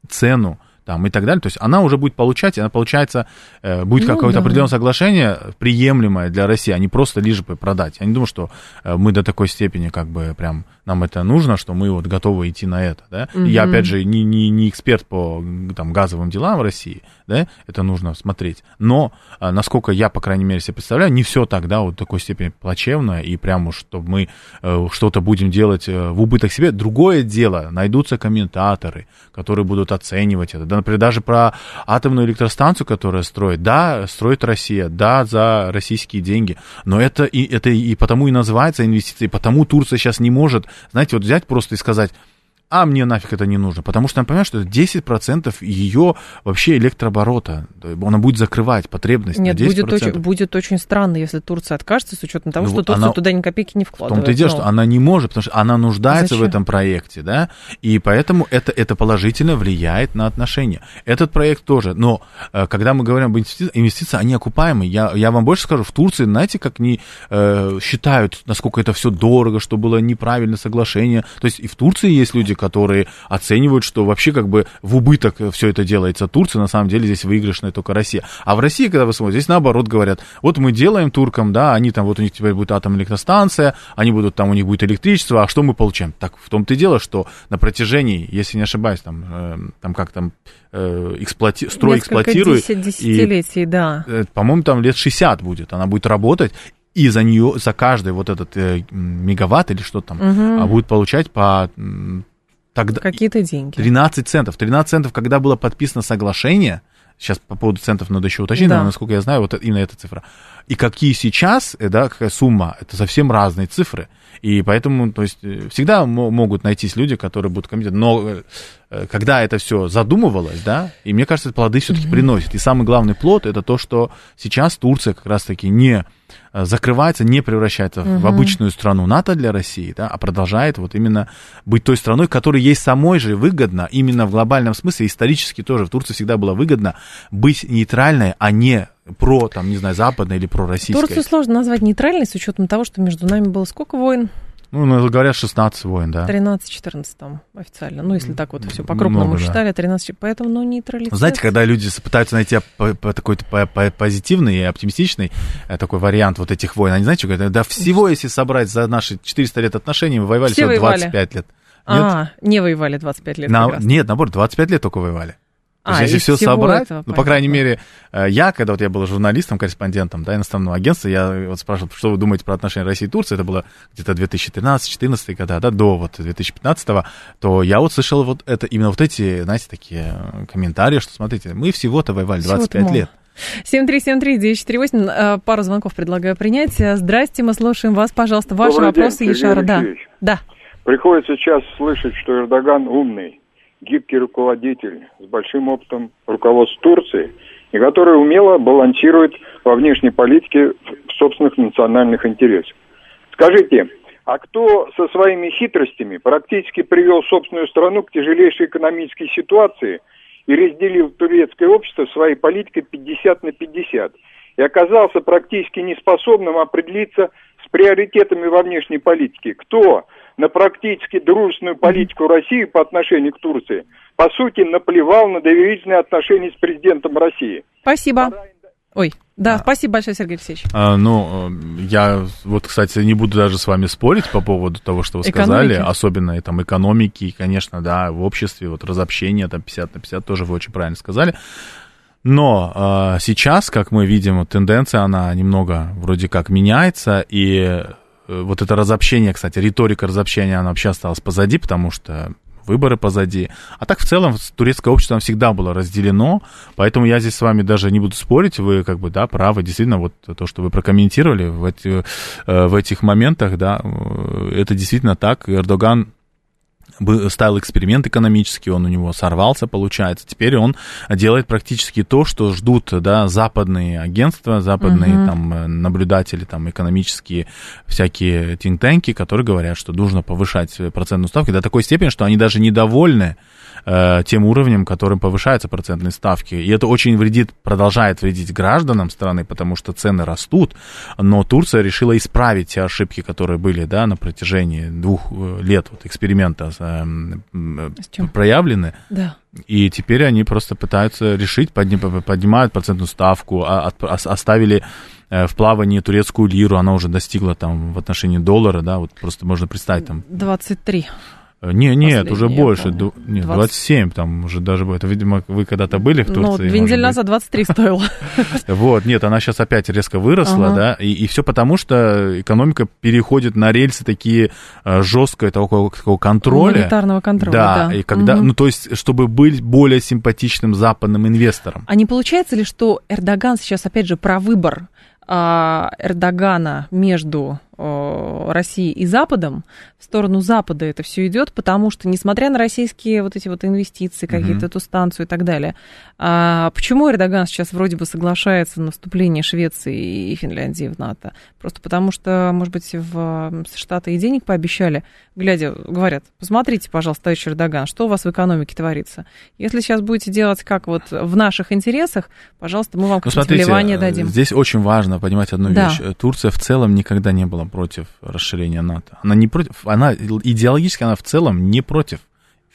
цену там, и так далее. То есть она уже будет получать, она получается, э, будет ну, какое-то да. определенное соглашение приемлемое для России, а не просто лишь бы продать. Я не думаю, что э, мы до такой степени как бы прям нам это нужно, что мы вот готовы идти на это, да. Угу. Я, опять же, не, не, не эксперт по там, газовым делам в России, да, это нужно смотреть. Но, э, насколько я, по крайней мере, себе представляю, не все так, да, вот в такой степени плачевно, и прямо, чтобы мы э, что-то будем делать э, в убыток себе. Другое дело, найдутся комментаторы, которые будут оценивать это, да, например, даже про атомную электростанцию, которая строит. Да, строит Россия, да, за российские деньги, но это и, это и потому и называется инвестицией, потому Турция сейчас не может, знаете, вот взять просто и сказать, а мне нафиг это не нужно, потому что она понимает, что это 10% ее вообще электрооборота, она будет закрывать потребность Нет, на 10%. Будет очень, будет очень странно, если Турция откажется, с учетом того, ну, что Турция она, туда ни копейки не вкладывает. В том-то и дело, но... что она не может, потому что она нуждается Зачем? в этом проекте, да, и поэтому это, это положительно влияет на отношения. Этот проект тоже, но э, когда мы говорим об инвестициях, инвестиции, они окупаемые. Я, я вам больше скажу, в Турции, знаете, как они э, считают, насколько это все дорого, что было неправильное соглашение. То есть и в Турции есть люди, которые оценивают, что вообще как бы в убыток все это делается Турция, на самом деле здесь выигрышная только Россия. А в России, когда вы смотрите, здесь наоборот говорят, вот мы делаем туркам, да, они там, вот у них теперь будет атомная электростанция, они будут, там у них будет электричество, а что мы получаем? Так в том-то и дело, что на протяжении, если не ошибаюсь, там, э, там как там, э, эксплуати... строй эксплуатирует. десятилетий, и, да. Э, по-моему, там лет 60 будет, она будет работать, и за нее, за каждый вот этот э, мегаватт или что там, угу. будет получать по Тогда Какие-то деньги. 13 центов. 13 центов, когда было подписано соглашение, сейчас по поводу центов надо еще уточнить, да. но насколько я знаю, вот именно эта цифра. И какие сейчас, э, да, какая сумма, это совсем разные цифры. И поэтому, то есть, э, всегда могут найтись люди, которые будут комментировать. Но э, когда это все задумывалось, да, и мне кажется, плоды все-таки mm-hmm. приносят. И самый главный плод это то, что сейчас Турция как раз-таки не закрывается, не превращается угу. в обычную страну НАТО для России, да, а продолжает вот именно быть той страной, которой ей самой же выгодно, именно в глобальном смысле, исторически тоже в Турции всегда было выгодно быть нейтральной, а не про, там, не знаю, западной или про российской. Турцию сложно назвать нейтральной с учетом того, что между нами было сколько войн? Ну, ну говорят, 16 войн, да. 13-14 там официально. Ну, если так вот все по-крупному Много, считали, 13, поэтому, ну, нейтрализация. Знаете, когда люди пытаются найти такой позитивный и оптимистичный э, такой вариант вот этих войн, они, знаете, что говорят? Да всего, если собрать за наши 400 лет отношений, мы воевали всего 25 лет. Нет? А, не воевали 25 лет. На, нет, наоборот, 25 лет только воевали. А, если все собрать, этого, ну, по крайней мере, э, я, когда вот я был журналистом, корреспондентом, да, иностранного агентства, я вот спрашивал, что вы думаете про отношения России и Турции, это было где-то 2013-2014 года, да, до вот 2015 то я вот слышал вот это, именно вот эти, знаете, такие э, комментарии, что, смотрите, мы всего-то воевали 25 всего лет. 7373948, э, пару звонков предлагаю принять. Здрасте, мы слушаем вас, пожалуйста, ваши Добрый вопросы, день, Ешара. Да. да. Приходится сейчас слышать, что Эрдоган умный гибкий руководитель с большим опытом руководства Турции, и который умело балансирует во внешней политике в собственных национальных интересах. Скажите, а кто со своими хитростями практически привел собственную страну к тяжелейшей экономической ситуации и разделил турецкое общество своей политикой 50 на 50 и оказался практически неспособным определиться с приоритетами во внешней политике? Кто на практически дружественную политику России по отношению к Турции, по сути, наплевал на доверительные отношения с президентом России. Спасибо. Ой, да, а. спасибо большое, Сергей Алексеевич. А, ну, я вот, кстати, не буду даже с вами спорить по поводу того, что вы сказали, экономики. особенно там экономики, конечно, да, в обществе, вот разобщение там 50 на 50, тоже вы очень правильно сказали. Но э, сейчас, как мы видим, тенденция, она немного вроде как меняется, и Э, вот это разобщение, кстати, риторика разобщения, она вообще осталась позади, потому что выборы позади. А так в целом турецкое общество всегда было разделено, поэтому я здесь с вами даже не буду спорить, вы как бы, да, правы, действительно, вот то, что вы прокомментировали в, эти, э, в этих моментах, да, э, это действительно так, Эрдоган ставил эксперимент экономический, он у него сорвался, получается. Теперь он делает практически то, что ждут да, западные агентства, западные uh-huh. там, наблюдатели, там, экономические всякие тинг-танки, которые говорят, что нужно повышать процентную ставку до такой степени, что они даже недовольны э, тем уровнем, которым повышаются процентные ставки. И это очень вредит, продолжает вредить гражданам страны, потому что цены растут. Но Турция решила исправить те ошибки, которые были да, на протяжении двух э, лет вот, эксперимента э, э, проявлены. Да. И теперь они просто пытаются решить, подним, поднимают процентную ставку, а, оставили э, в плавании турецкую лиру, она уже достигла там в отношении доллара, да, вот просто можно представить там. 23. Э, не, нет, уже больше. Ду, нет, 20... 27 там уже даже это, видимо, вы когда-то были в ну, Турции. Ну, две недели назад 23 стоило. Вот, нет, она сейчас опять резко выросла, да, и, и все потому, что экономика переходит на рельсы такие э, жесткого такого, такого контроля. Монетарного контроля, да. и когда, ну, то есть, чтобы быть более симпатичным западным инвестором. А не получается ли, что Эрдоган сейчас, опять же, про выбор а, Эрдогана между России и Западом, в сторону Запада это все идет, потому что, несмотря на российские вот эти вот инвестиции, какие-то эту станцию и так далее, а почему Эрдоган сейчас вроде бы соглашается на вступление Швеции и Финляндии в НАТО? Просто потому что, может быть, в Штаты и денег пообещали, глядя, говорят, посмотрите, пожалуйста, товарищ Эрдоган, что у вас в экономике творится. Если сейчас будете делать как вот в наших интересах, пожалуйста, мы вам ну, дадим. Здесь очень важно понимать одну да. вещь. Турция в целом никогда не была против расширения НАТО. Она не против, она идеологически она в целом не против.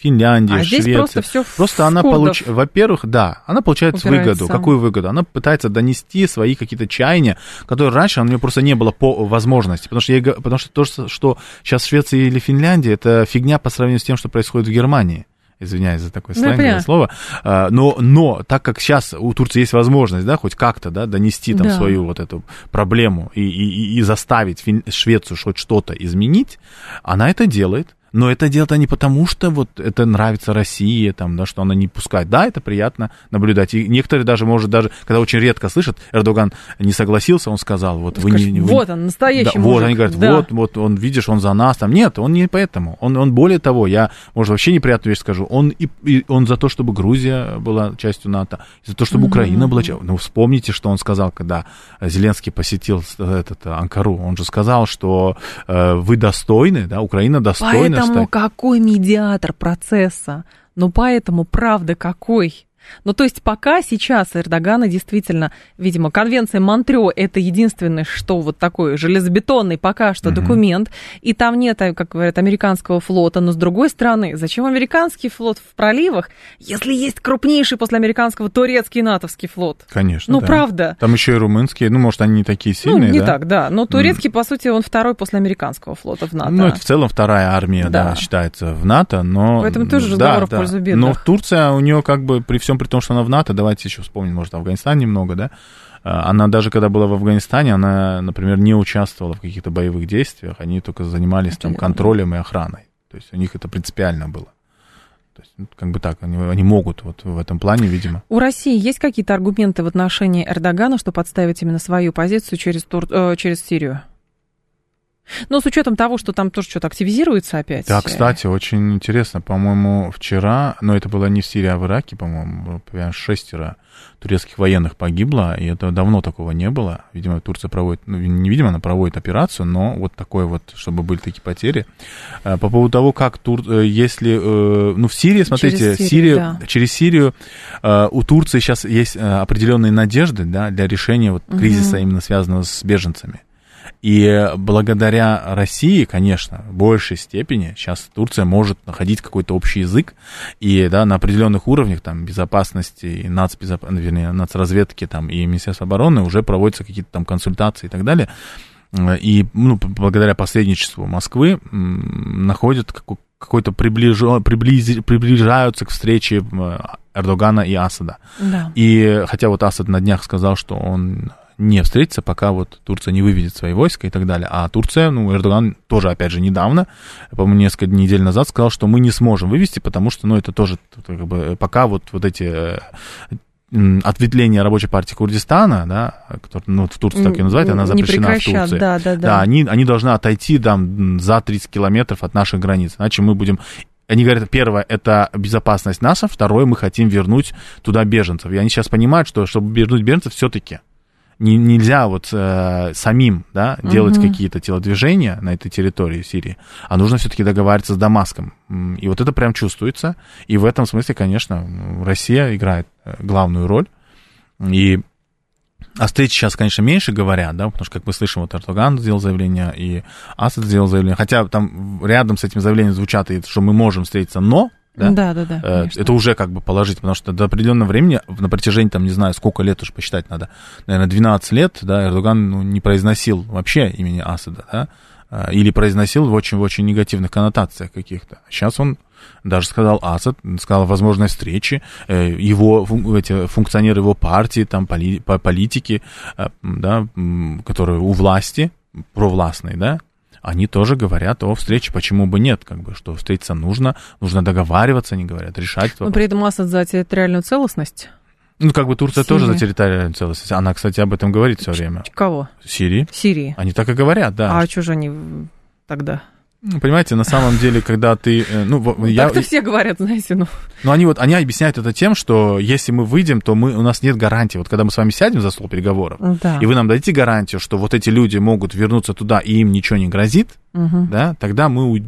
Финляндия, а Швеция. просто все Просто она получает, во-первых, да, она получает Упирается. выгоду. Какую выгоду? Она пытается донести свои какие-то чаяния, которые раньше у нее просто не было по возможности. Потому что, я, потому что то, что сейчас Швеция или Финляндия, это фигня по сравнению с тем, что происходит в Германии извиняюсь за такое ну, сленговое слово, а, но, но так как сейчас у Турции есть возможность, да, хоть как-то, да, донести там да. свою вот эту проблему и, и, и заставить. Швецию хоть что-то изменить, она это делает, Но это делают они потому, что вот это нравится России, там, да, что она не пускает. Да, это приятно наблюдать. И некоторые даже, может, даже, когда очень редко слышат, Эрдоган не согласился, он сказал, вот вы Скажешь, не... Вы, вот он, настоящий да, мужик. Вот, они говорят, да. вот, вот, он, видишь, он за нас, там. Нет, он не поэтому. Он, он более того, я, может, вообще неприятную вещь скажу, он, и, и, он за то, чтобы Грузия была частью НАТО, за то, чтобы mm-hmm. Украина была частью... Ну, вспомните, что он сказал, когда Зеленский посетил этот Анкару. Он же сказал, что э, вы достойны, да, Украина достойна Поэтому какой медиатор процесса? Ну, поэтому, правда, какой? Ну, то есть пока сейчас Эрдогана действительно, видимо, конвенция Монтрё это единственное, что вот такой железобетонный пока что угу. документ, и там нет, как говорят, американского флота, но с другой стороны, зачем американский флот в проливах, если есть крупнейший после американского турецкий натовский флот? Конечно, Ну, да. правда. Там еще и румынские, ну, может, они не такие сильные, Ну, не да? так, да, но турецкий, по сути, он второй после американского флота в НАТО. Ну, это в целом вторая армия, да, Да. считается в НАТО, но... Поэтому тоже да, разговор в да. пользу бедных. Но Турция, у нее как бы, при всем при том, что она в НАТО, давайте еще вспомним, может, Афганистан немного, да, А, она даже когда была в Афганистане, она, например, не участвовала в каких-то боевых действиях, они только занимались там контролем и охраной. То есть у них это принципиально было. То есть, ну, как бы так, они, они могут вот в этом плане, видимо. У России есть какие-то аргументы в отношении Эрдогана, чтобы подставить именно свою позицию через, Тур... э, через Сирию? Ну, с учетом того, что там тоже что-то активизируется опять. Да, кстати, очень интересно. По-моему, вчера, но это было не в Сирии, а в Ираке, по-моему, шестеро турецких военных погибло, и это давно такого не было. Видимо, Турция проводит, ну, не видимо, она проводит операцию, но вот такое вот, чтобы были такие потери. А, По поводу того, как Тур... э, если, э, ну, в Сирии, смотрите, Через Сирию, Сирию, да. через Сирию э, у Турции сейчас есть э, определенные надежды, да, для решения вот кризиса именно связанного с беженцами. И благодаря России, конечно, в большей степени сейчас Турция может находить какой-то общий язык, и да, на определенных уровнях там, безопасности, и нацбезоп... вернее, нацразведки там, и Министерства обороны уже проводятся какие-то там консультации и так далее. И ну, благодаря посредничеству Москвы находят какой- какой-то приближо... приблизи- приближаются к встрече м, Эрдогана и Асада. Да. И хотя вот Асад на днях сказал, что он не встретится, пока вот Турция не выведет свои войска и так далее. А Турция, ну, Эрдоган тоже, опять же, недавно, по-моему, несколько недель назад сказал, что мы не сможем вывести, потому что, ну, это тоже, как бы, пока вот, вот эти э, м, ответвления рабочей партии Курдистана, да, которые, ну, в Турции так и называют, она запрещена в Турции. да, да, да. Да, они, они должны отойти там за 30 километров от наших границ, иначе мы будем... Они говорят, первое, это безопасность наша, второе, мы хотим вернуть туда беженцев. И они сейчас понимают, что чтобы вернуть беженцев, все-таки не, нельзя вот э, самим да, делать Мгм. какие-то телодвижения на этой территории Сирии, а нужно все-таки договариваться с Дамаском. И вот это прям чувствуется. И в этом смысле, конечно, Россия играет э, главную роль. И о встрече сейчас, конечно, меньше говорят, да, потому что, как мы слышим, вот Эрдоган сделал заявление, и Асад сделал заявление, хотя там рядом с этим заявлением звучат, и что мы можем встретиться, но, да, Да, да, да. Э, конечно. Это уже как бы положительно, потому что до определенного времени, на протяжении, там, не знаю, сколько лет уж посчитать надо, наверное, 12 лет, да, Эрдоган ну, не произносил вообще имени Асада, да, э, или произносил в очень-очень негативных коннотациях каких-то. Сейчас он даже сказал Асад, сказал возможной встрече, э, его, эти функционеры его партии, там, поли- по- политики, э, да, которые у власти, провластные, да, они тоже говорят о встрече, почему бы нет, как бы, что встретиться нужно, нужно договариваться, они говорят, решать Но вопрос. при этом Асад за территориальную целостность. Ну, как бы Турция тоже за Сирии. территориальную целостность. Она, кстати, об этом говорит все время. Кого? Сирии. Сирии. Они так и говорят, да. А что же они тогда? Ну, Понимаете, на самом деле, когда ты... э, Ну, я, Так-то все говорят, знаете, ну. ну, они вот, они объясняют это тем, что если мы выйдем, то мы, у нас нет гарантии. Вот когда мы с вами сядем за стол переговоров, Да. и вы нам дадите гарантию, что вот эти люди могут вернуться туда, и им ничего не грозит, Мгм. да, тогда мы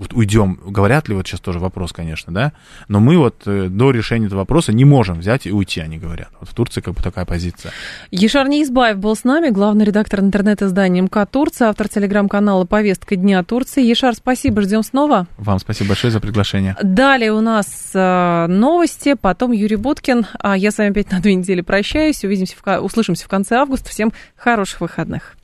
вот уйдем. Говорят ли, вот сейчас тоже вопрос, конечно, да, но мы вот э, до решения этого вопроса не можем взять и уйти, они говорят. Вот в Турции как бы такая позиция. Ешар Неизбаев был с нами, главный редактор интернет-издания МК Турция, автор телеграм-канала «Повестка дня Турции». Ешар, спасибо, ждем снова. Вам спасибо большое за приглашение. Далее у нас э, новости, потом Юрий Буткин. А я с вами опять на две недели прощаюсь. Увидимся, в, услышимся в конце августа. Всем хороших выходных.